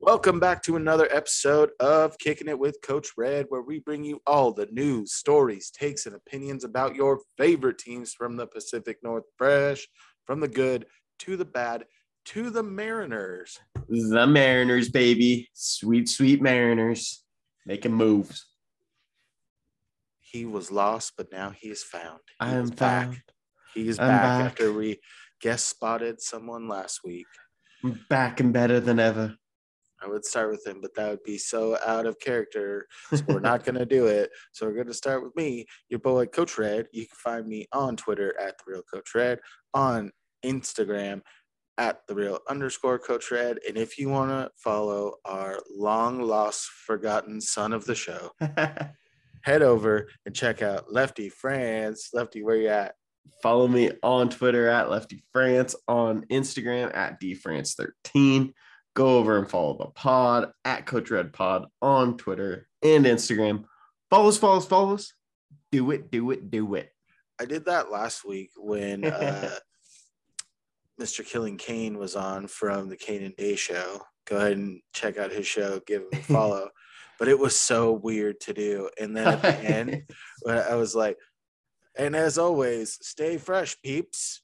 Welcome back to another episode of Kicking It with Coach Red, where we bring you all the news, stories, takes, and opinions about your favorite teams from the Pacific Northwest, from the good to the bad to the Mariners. The Mariners, baby. Sweet, sweet Mariners. Making moves. He was lost, but now he is found. He I am back. found. He is I'm back, back. after we guest spotted someone last week. I'm back and better than ever. I would start with him, but that would be so out of character. So we're not going to do it. So we're going to start with me, your boy, Coach Red. You can find me on Twitter at the real Coach Red, on Instagram at the real underscore Coach Red. And if you want to follow our long lost, forgotten son of the show, head over and check out Lefty France. Lefty, where you at? Follow me on Twitter at Lefty France, on Instagram at DFrance13. Go over and follow the pod at Coach Red Pod on Twitter and Instagram. Follow us, follow us, follow us. Do it, do it, do it. I did that last week when uh, Mr. Killing Kane was on from the Kane and Day show. Go ahead and check out his show, give him a follow. But it was so weird to do. And then at the end, I was like, and as always, stay fresh, peeps.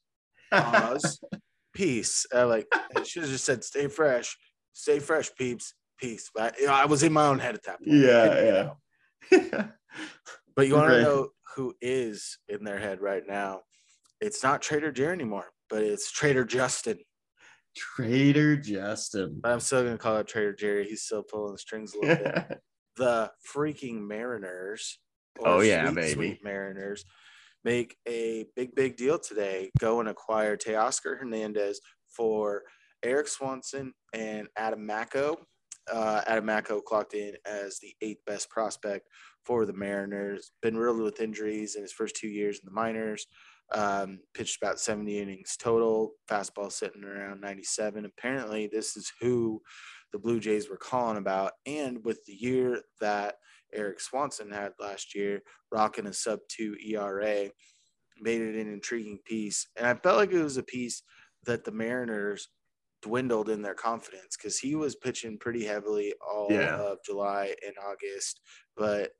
Pause. Peace. I like I should have just said stay fresh, stay fresh, peeps. Peace. But you know, I was in my own head at that point. I couldn't get out. yeah, yeah. But you want to know who is in their head right now? It's not Trader Jerry anymore, but it's Trader Justin. Trader Justin. But I'm still gonna call it Trader Jerry. He's still pulling the strings a little bit. The freaking Mariners. Oh, yeah, sweet, baby. sweet Mariners make a big, big deal today. Go and acquire Teoscar Hernandez for Erik Swanson and Adam Macko. Uh, Adam Macko clocked in as the eighth best prospect for the Mariners. Been riddled with injuries in his first two years in the minors. Um, pitched about 70 innings total. Fastball sitting around 97. Apparently, this is who the Blue Jays were calling about. And with the year that Erik Swanson had last year, rocking a sub two ERA, made it an intriguing piece. And I felt like it was a piece that the Mariners dwindled in their confidence because he was pitching pretty heavily all Yeah. of July and August. But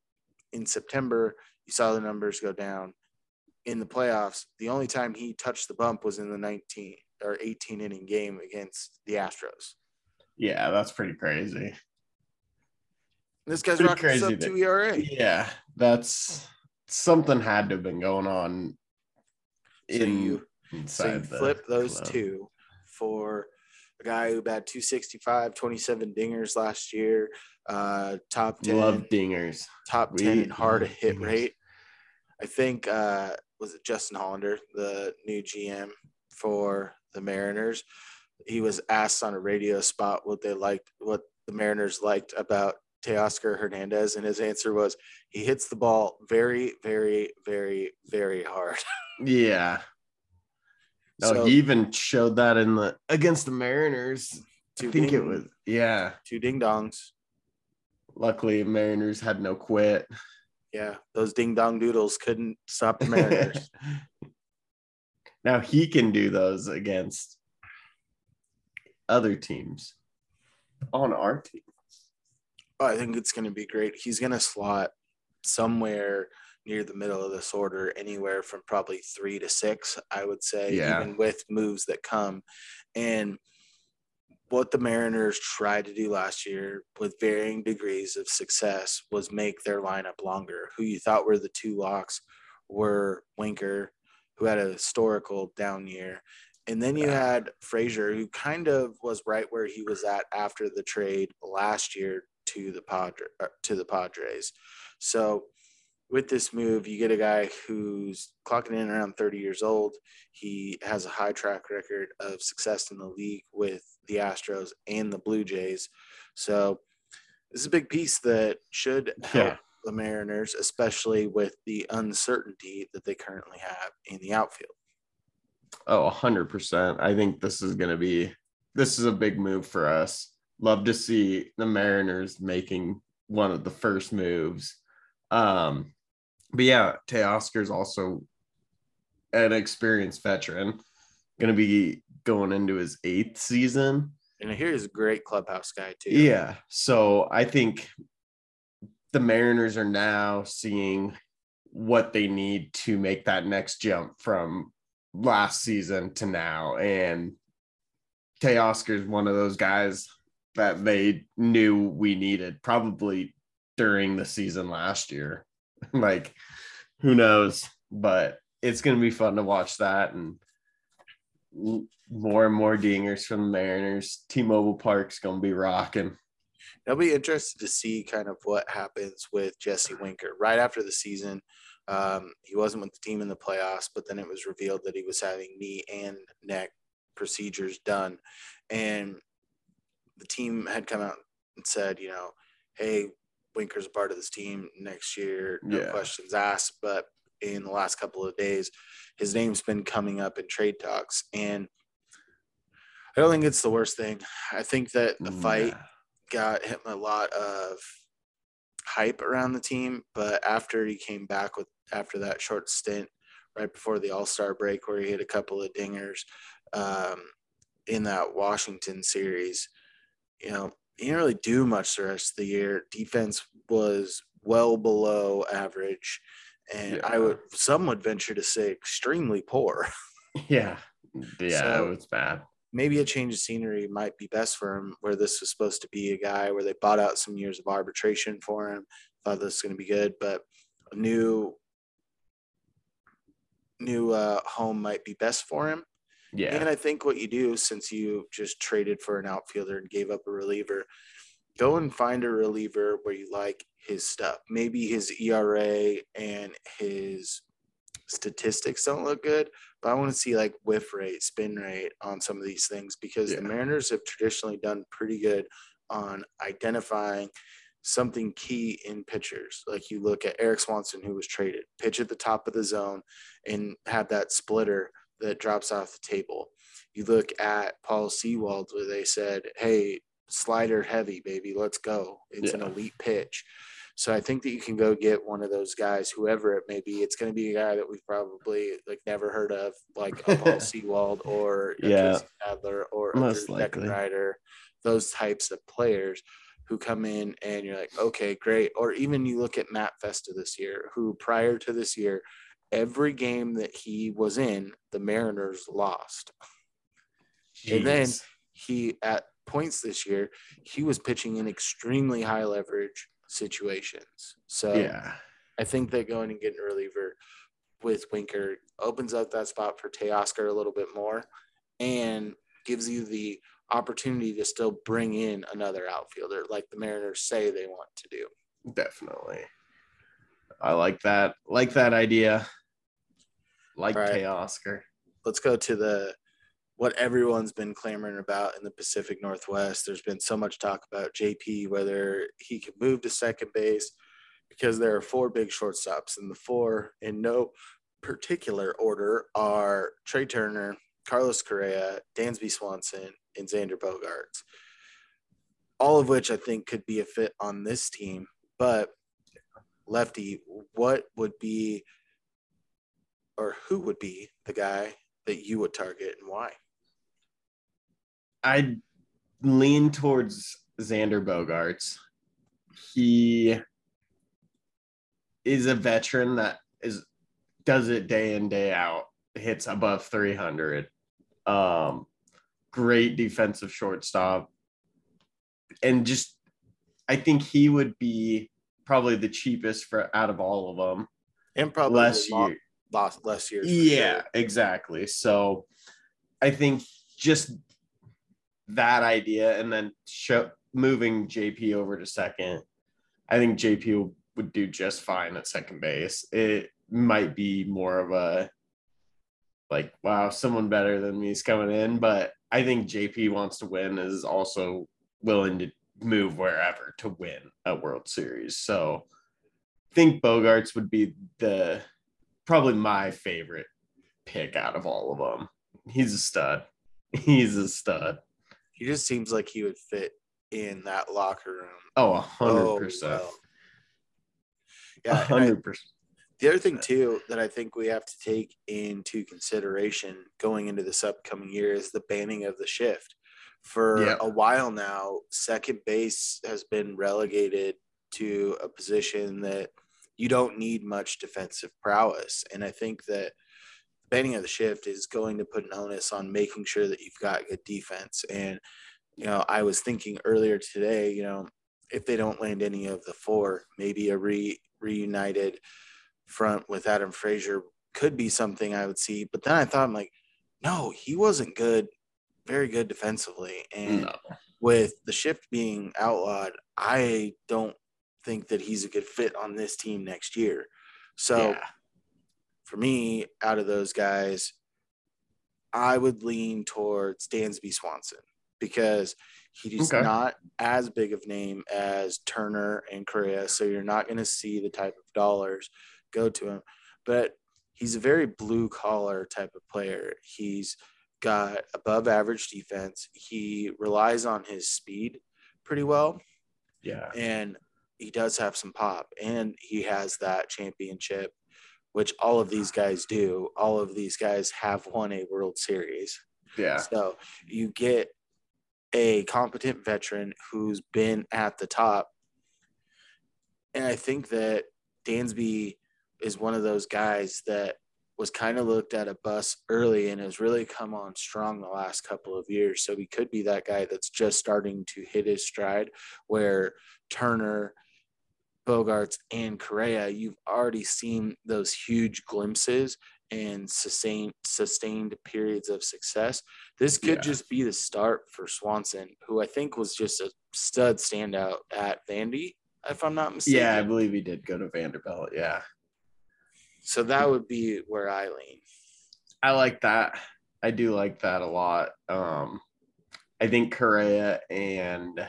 in September, you saw the numbers go down. In the playoffs, the only time he touched the bump was in the 19 or 18 inning game against the Astros. yeah, that's pretty crazy. This guy's Pretty rocking crazy sub two ERA. Yeah, that's something had to have been going on So you- inside So you the flip those club. two for a guy who batted 265, 27 dingers last year, uh, top 10, Love dingers. top 10 in hard hit dingers. rate. I think, uh, was it Justin Hollander, the new GM for the Mariners? He was asked on a radio spot what they liked, what the Mariners liked about Teoscar Hernandez, and his answer was he hits the ball very, very, very, very hard. Yeah. No, So- he even showed that in the against the Mariners. I think it was yeah. two ding dongs. Luckily, Mariners had no quit. Yeah, those ding dong doodles couldn't stop the Mariners. now he can do those against other teams on our team. Oh, I think it's going to be great. He's going to slot somewhere near the middle of this order, anywhere from probably three to six, I would say, Yeah. even with moves that come. And what the Mariners tried to do last year with varying degrees of success was make their lineup longer. Who you thought were the two locks were Winker, who had a historical down year. And then you had Frazier, who kind of was right where he was at after the trade last year to the Padre, uh, to the Padres. So with this move, you get a guy who's clocking in around 30 years old. He has a high track record of success in the league with the Astros and the Blue Jays. So this is a big piece that should help Yeah. the Mariners, especially with the uncertainty that they currently have in the outfield. Oh, 100%. I think this is going to be this is a big move for us. Love to see the Mariners making one of the first moves. Um but yeah, Teoscar is also an experienced veteran, going to be going into his eighth season. And I hear he's a great clubhouse guy too. Yeah. So I think the Mariners are now seeing what they need to make that next jump from last season to now. And Teoscar is one of those guys that they knew we needed probably during the season last year. like, who knows? But it's going to be fun to watch that and more and more dingers from the Mariners. T-Mobile Park's going to be rocking. I'll be interested to see kind of what happens with Jesse Winker right after the season. Um, he wasn't with the team in the playoffs, but then it was revealed that he was having knee and neck procedures done. And the team had come out and said, you know, hey, Winker's a part of this team next year, no yeah. questions asked. But in the last couple of days, his name's been coming up in trade talks. And I don't think it's the worst thing. I think that the fight yeah. got him a lot of hype around the team, but after he came back with after that short stint right before the All Star break, where he hit a couple of dingers um, in that Washington series, you know, he didn't really do much the rest of the year. Defense was well below average, and yeah. I would some would venture to say extremely poor. Yeah, yeah, so, it was bad. Maybe a change of scenery might be best for him. Where this was supposed to be a guy where they bought out some years of arbitration for him. Thought this was going to be good, but a new new uh, home might be best for him. Yeah. And I think what you do since you just traded for an outfielder and gave up a reliever, go and find a reliever where you like his stuff. Maybe his ERA and his statistics don't look good, but I want to see like whiff rate, spin rate on some of these things because yeah. the Mariners have traditionally done pretty good on identifying something key in pitchers. Like you look at Erik Swanson, who was traded, pitch at the top of the zone and have that splitter that drops off the table. You look at Paul Sewald, where they said, hey, slider heavy, baby, let's go. It's yeah. an elite pitch. So I think that you can go get one of those guys, whoever it may be. It's going to be a guy that we've probably like never heard of, like a Paul Sewald or yeah. Adler or Most a Deckenrider, those types of players who come in and you're like, okay, great. Or even you look at Matt Festa this year, who prior to this year every game that he was in, the Mariners lost. Jeez. And then he, at points this year, he was pitching in extremely high leverage situations. So yeah, I think that going and getting a reliever with Winker opens up that spot for Teoscar a little bit more and gives you the opportunity to still bring in another outfielder like the Mariners say they want to do. Definitely. I like that. Like that idea like right. Teoscar. Let's go to the what everyone's been clamoring about in the Pacific Northwest. There's been so much talk about JP whether he can move to second base because there are four big shortstops, and the four in no particular order are Trea Turner, Carlos Correa, Dansby Swanson, and Xander Bogaerts, All of which I think could be a fit on this team. But Lefty, what would be or who would be the guy that you would target and why? I lean towards Xander Bogaerts. He is a veteran that is does it day in day out, hits above 300. Um, great defensive shortstop, and just I think he would be probably the cheapest for out of all of them, and probably less year last less years. Yeah, sure. exactly. So I think just that idea and then show, moving JP over to second, I think JP would do just fine at second base. It might be more of a like, wow, someone better than me is coming in, but I think JP wants to win is also willing to move wherever to win a World Series. So I think Bogaerts would be the probably my favorite pick out of all of them. He's a stud. He's a stud. He just seems like he would fit in that locker room. Oh, a oh, hundred percent. Yeah, hundred percent. The other thing too that I think we have to take into consideration going into this upcoming year is the banning of the shift. For Yeah. a while now, second base has been relegated to a position that you don't need much defensive prowess. And I think that banning of the shift is going to put an onus on making sure that you've got good defense. And, you know, I was thinking earlier today, you know, if they don't land any of the four, maybe a re reunited front with Adam Frazier could be something I would see. But then I thought, I'm like, no, he wasn't good, very good defensively. And No. with the shift being outlawed, I don't think that he's a good fit on this team next year. So Yeah. For me, out of those guys, I would lean towards Dansby Swanson because he's Okay. not as big of name as Turner and Correa. So you're not going to see the type of dollars go to him. But he's a very blue collar type of player. He's got above average defense. He relies on his speed pretty well Yeah. and he does have some pop and he has that championship which all of these guys do all of these guys have won a world series Yeah. so you get a competent veteran who's been at the top and i think that dansby is one of those guys that was kind of looked at a bus early and has really come on strong the last couple of years. So he could be that guy that's just starting to hit his stride where Turner, Bogaerts, and Correa, you've already seen those huge glimpses and sustained sustained periods of success. This could Yeah. just be the start for Swanson, who I think was just a stud standout at Vandy, if I'm not mistaken. Yeah, I believe he did go to Vanderbilt. Yeah. So that would be where I lean. I like that. I do like that a lot. Um, I think Correa and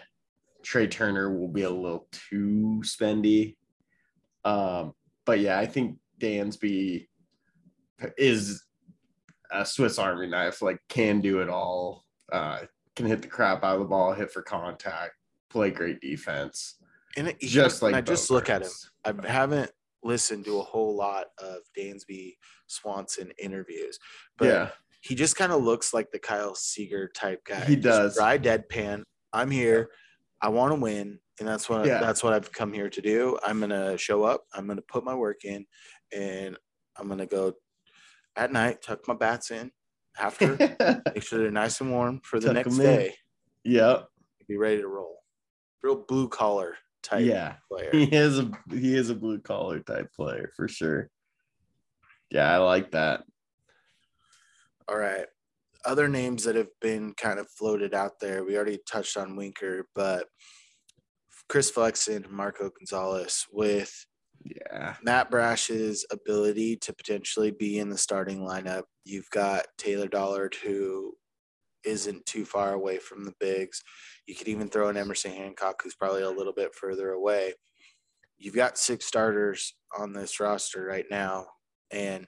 Trea Turner will be a little too spendy. Um, but yeah, I think Dansby is a Swiss Army knife, like can do it all. Uh, can hit the crap out of the ball, hit for contact, play great defense. And it, Just like I just look at him. I haven't listened to a whole lot of Dansby Swanson interviews, but yeah, he just kind of looks like the Kyle Seager type guy. He does. Dry deadpan. I'm here. I want to win, and that's what Yeah. that's what I've come here to do. I'm gonna show up. I'm gonna put my work in, and I'm gonna go at night, tuck my bats in after, make sure they're nice and warm for the Tuck next in. day. yep, Be ready to roll. Real blue collar type yeah. player. he is a he is a blue collar type player for sure. Yeah, I like that. All right. Other names that have been kind of floated out there. We already touched on Winker, but Chris Flexen, Marco Gonzalez, with Yeah, Matt Brash's ability to potentially be in the starting lineup. You've got Taylor Dollard, who isn't too far away from the bigs. You could even throw in Emerson Hancock, who's probably a little bit further away. You've got six starters on this roster right now, and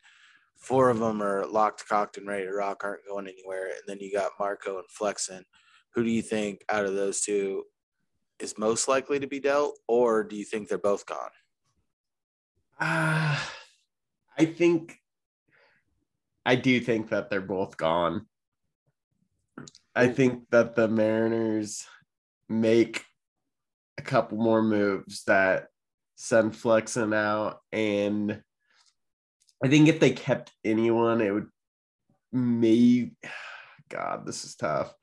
four of them are locked, cocked, and ready to rock, aren't going anywhere. And then you got Marco and Flexen. Who do you think out of those two is most likely to be dealt, or do you think they're both gone? uh, I think I do think that they're both gone. I think that the Mariners make a couple more moves that send Flexen out, and I think if they kept anyone, it would maybe. God, this is tough.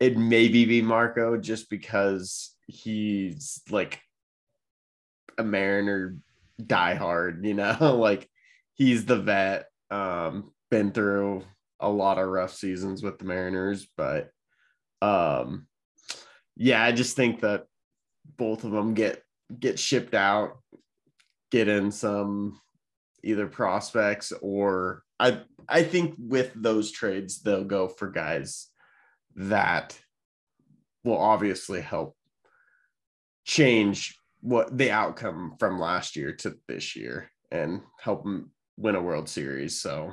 It maybe be Marco just because he's like a Mariner diehard, you know, like he's the vet. Um, been through a lot of rough seasons with the Mariners, but um, yeah, I just think that both of them get get shipped out, get in some either prospects or I I think with those trades they'll go for guys that will obviously help change what the outcome from last year to this year and help them win a World Series. So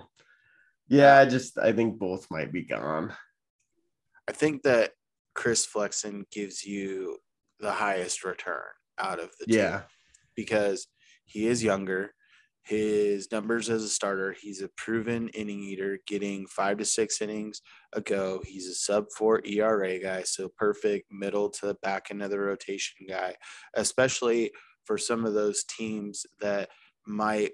yeah, I just I think both might be gone. I think that Chris Flexen gives you the highest return out of the two Yeah. because he is younger. His numbers as a starter. He's a proven inning eater, getting five to six innings a go. He's a sub four ERA guy, so perfect middle to back end of the rotation guy, especially for some of those teams that might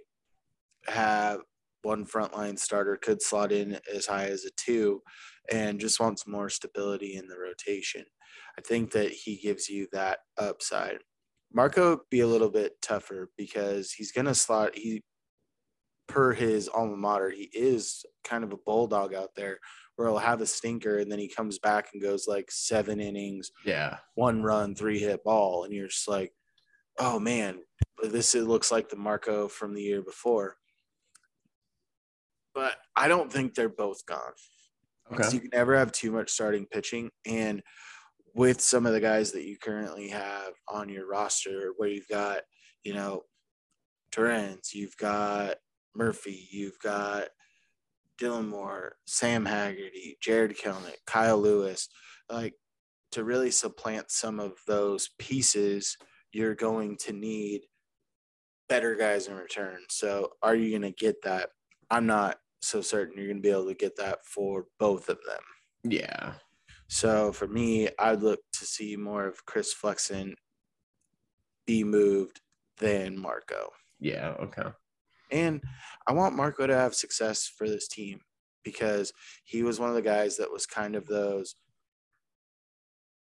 have one frontline starter could slot in as high as a two and just wants more stability in the rotation. I think that he gives you that upside. Marco be a little bit tougher because he's going to slot he per his alma mater he is kind of a bulldog out there where he'll have a stinker and then he comes back and goes like seven innings yeah. one run three hit ball. And you're just like oh man this it looks like the Marco from the year before. But I don't think they're both gone. Okay. You can never have too much starting pitching. And with some of the guys that you currently have on your roster, where you've got, you know, Torrens, you've got Murphy, you've got Dylan Moore, Sam Haggerty, Jarred Kelenic, Kyle Lewis, like to really supplant some of those pieces, you're going to need better guys in return. So are you going to get that? I'm not so certain you're going to be able to get that for both of them. Yeah. So for me, I'd look to see more of Chris Flexen be moved than Marco. Yeah, okay. And I want Marco to have success for this team because he was one of the guys that was kind of those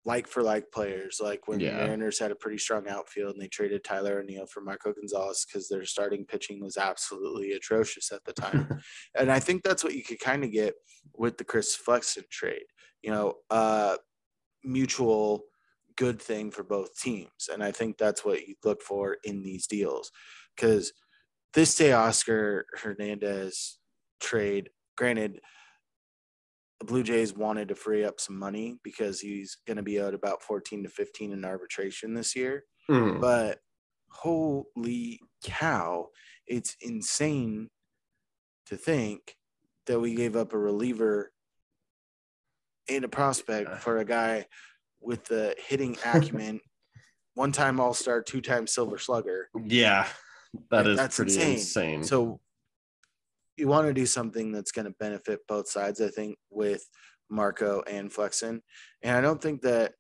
like for like players. Like when Yeah. the Mariners had a pretty strong outfield and they traded Tyler O'Neill for Marco Gonzalez because their starting pitching was absolutely atrocious at the time. and I think that's what you could kind of get with the Chris Flexen trade. You know, uh, mutual good thing for both teams, and I think that's what you look for in these deals. Because this Teoscar Hernandez trade, granted, the Blue Jays wanted to free up some money because he's going to be owed about 14 to 15 in arbitration this year. Mhm. but holy cow, it's insane to think that we gave up a reliever and a prospect Yeah. for a guy with the hitting acumen, one time All Star, two time Silver Slugger. Yeah. That is that's pretty insane. insane. So you want to do something that's going to benefit both sides, I think, with Marco and Flexen. And I don't think that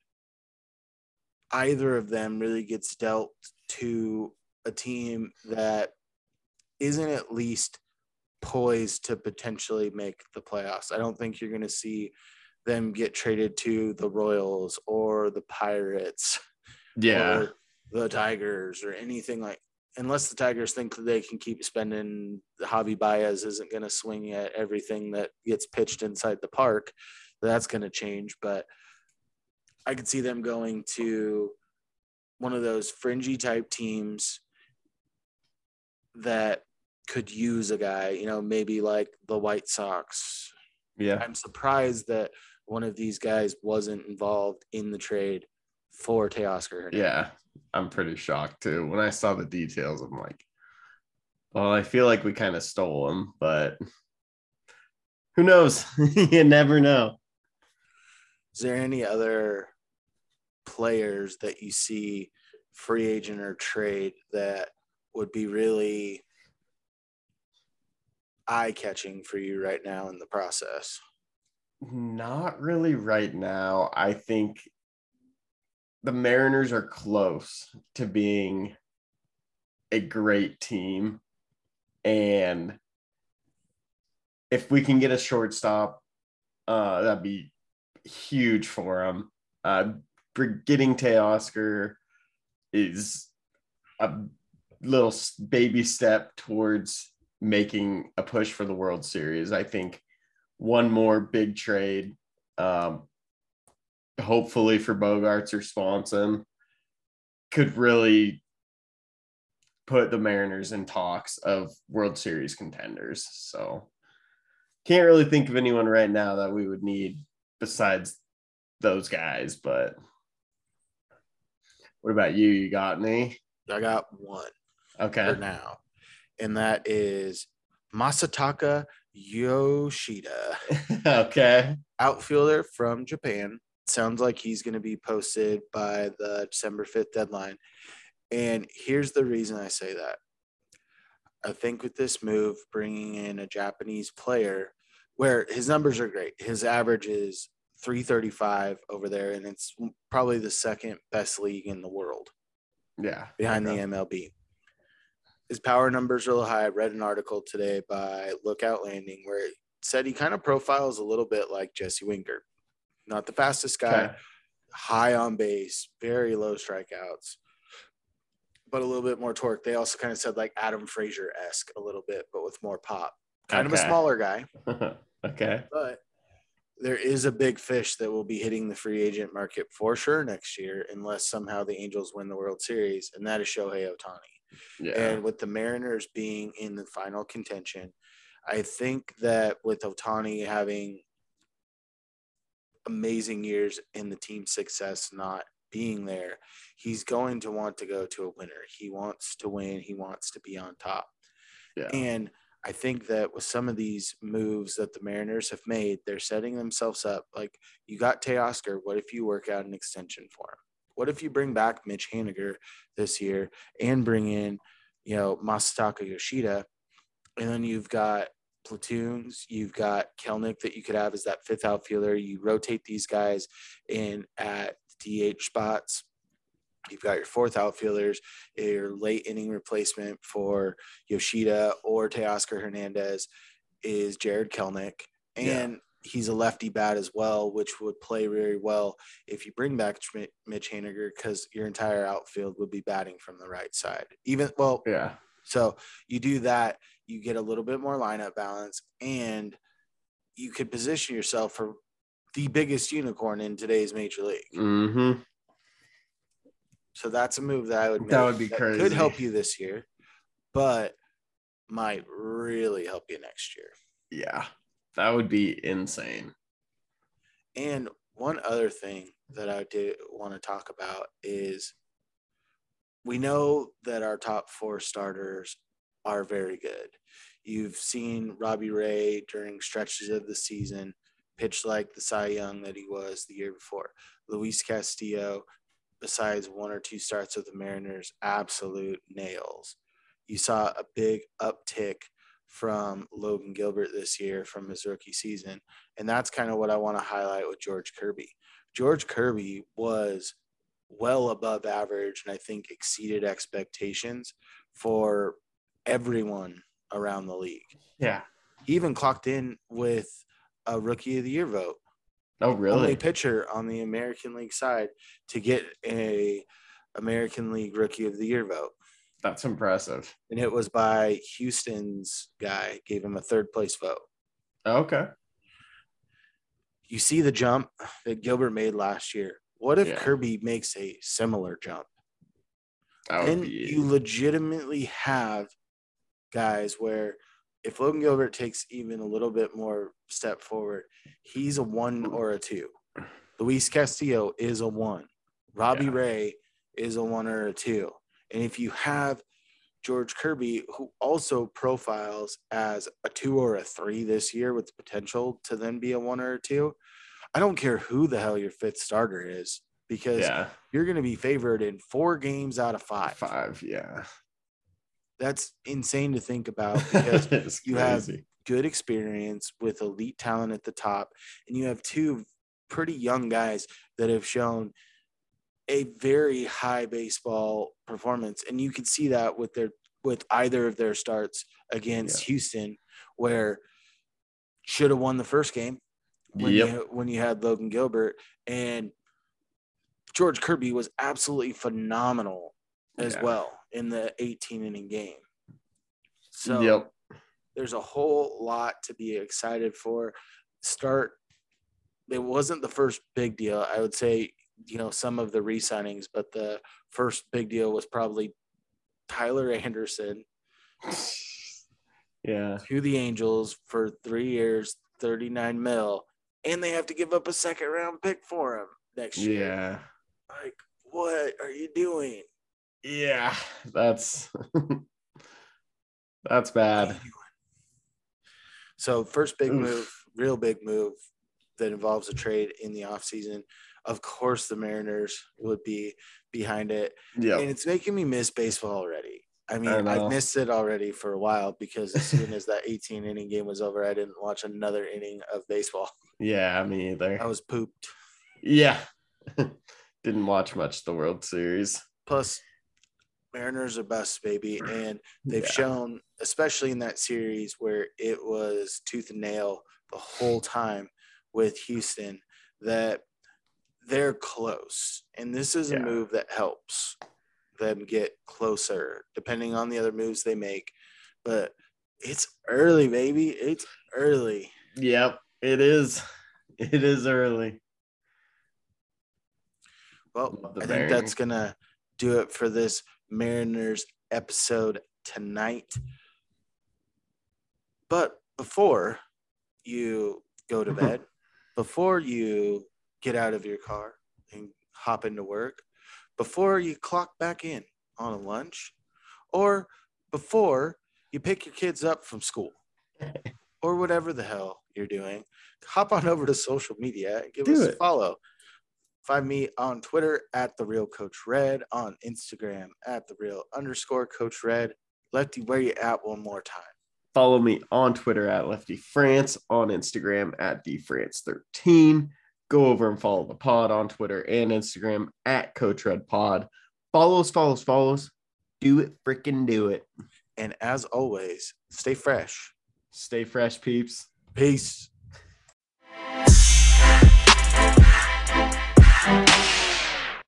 either of them really gets dealt to a team that isn't at least poised to potentially make the playoffs. I don't think you're going to see them get traded to the Royals or the Pirates yeah. or the Tigers or anything like unless the Tigers think that they can keep spending Javi Baez isn't going to swing at everything that gets pitched inside the park. That's going to change, but I could see them going to one of those fringy type teams that could use a guy, you know, maybe like the White Sox. Yeah. I'm surprised that one of these guys wasn't involved in the trade for Teoscar Hernandez. Yeah. I'm pretty shocked too. When I saw the details, I'm like, well, I feel like we kind of stole him, but who knows? you never know. Is there any other players that you see free agent or trade that would be really eye catching for you right now in the process? Not really right now. I think the Mariners are close to being a great team. And if we can get a shortstop, uh, that'd be huge for them. Uh, getting Teoscar is a little baby step towards making a push for the World Series. I think one more big trade, um, hopefully for Bogaerts or Swanson, could really put the Mariners in talks of World Series contenders. So can't really think of anyone right now that we would need besides those guys. But what about you? You got any? I got one Okay. for now, and that is Masataka Yoshida. okay. outfielder from Japan. Sounds like he's going to be posted by the December 5th deadline. And here's the reason I say that I think with this move, bringing in a Japanese player, where his numbers are great, his average is 335 over there, and it's probably the second best league in the world Yeah. behind the MLB. His power numbers are real high. I read an article today by Lookout Landing where it said he kind of profiles a little bit like Jesse Winker. Not the fastest guy, Okay. high on base, very low strikeouts, but a little bit more torque. They also kind of said like Adam Frazier esque a little bit, but with more pop. Kind of a smaller guy, okay. but there is a big fish that will be hitting the free agent market for sure next year, unless somehow the Angels win the World Series, and that is Shohei Ohtani. Yeah. And with the Mariners being in the final contention, I think that with Ohtani having amazing years in the team success not being there, he's going to want to go to a winner. He wants to win, he wants to be on top. yeah. And I think that with some of these moves that the Mariners have made, they're setting themselves up. Like you got Teoscar. What if you work out an extension for him? What if you bring back Mitch Haniger this year and bring in, you know, Masataka Yoshida? And then you've got platoons. You've got Kelenic that you could have as that fifth outfielder. You rotate these guys in at DH spots. You've got your fourth outfielders, your late inning replacement for Yoshida or Teoscar Hernandez is Jarred Kelenic. And he's a lefty bat as well, which would play very well if you bring back Mitch- Haniger because your entire outfield would be batting from the right side. Even, well, Yeah. so you do that, you get a little bit more lineup balance, and you could position yourself for the biggest unicorn in today's major league. Mm-hmm. So that's a move that I would make That would be Could crazy. help you this year, but might really help you next year. Yeah. That would be insane. And one other thing that I did want to talk about is we know that our top four starters are very good. You've seen Robbie Ray during stretches of the season pitch like the Cy Young that he was the year before. Luis Castillo, besides one or two starts with the Mariners, absolute nails. You saw a big uptick from Logan Gilbert this year from his rookie season. And that's kind of what I want to highlight with George Kirby. George Kirby was well above average and I think exceeded expectations for everyone around the league. Yeah. He even clocked in with a rookie of the year vote. Oh, really? Only pitcher on the American League side to get a American League rookie of the year vote. That's impressive. And it was by Houston's guy, gave him a third place vote. Okay. You see the jump that Gilbert made last year. What if Yeah. Kirby makes a similar jump? Then be you legitimately have guys where if Logan Gilbert takes even a little bit more step forward, he's a one or a two. Luis Castillo is a one. Robbie Yeah. Ray is a one or a two. And if you have George Kirby, who also profiles as a two or a three this year with the potential to then be a one or a two, I don't care who the hell your fifth starter is because yeah. you're going to be favored in four games out of five. Five. Yeah. That's insane to think about because you have- good experience with elite talent at the top, and you have two pretty young guys that have shown a very high baseball performance, and you can see that with their with either of their starts against Houston, where should have won the first game when Yep. you when you had Logan Gilbert and George Kirby was absolutely phenomenal as Yeah. well in the 18 inning game. So yep. there's a whole lot to be excited for. Start. It wasn't the first big deal. I would say, you know, some of the re-signings, but the first big deal was probably Tyler Anderson Yeah. to the Angels for three years, 39 mil, and they have to give up a second round pick for him next year. Yeah. Like, what are you doing? Yeah. That's that's bad. So first big Oof. move, real big move that involves a trade in the offseason. Of course the Mariners would be behind it. Yeah. And it's making me miss baseball already. I mean, I, I missed it already for a while because as soon as that 18 inning game was over, I didn't watch another inning of baseball. Yeah, me either. I was pooped. Yeah. didn't watch much the World Series. Plus, Mariners are best, baby. And they've yeah. shown, especially in that series where it was tooth and nail the whole time with Houston, that they're close. And this is yeah. a move that helps them get closer, depending on the other moves they make. But it's early, baby. It's early. Yep, it is. It is early. Well, I think that's gonna do it for this Mariners episode tonight. But before you go to bed, before you get out of your car and hop into work, before you clock back in on a lunch, or before you pick your kids up from school, or whatever the hell you're doing, hop on over to social media and give Do us it. a follow. Find me on Twitter at the real Coach Red, on Instagram at the real underscore Coach Red. Lefty, where you at one more time? Follow me on Twitter at Lefty France, on Instagram at DFrance13. Go over and follow the pod on Twitter and Instagram at Coach Red Pod. Follows, follows, follows. Do it, freaking do it. And as always, stay fresh. Stay fresh, peeps. Peace.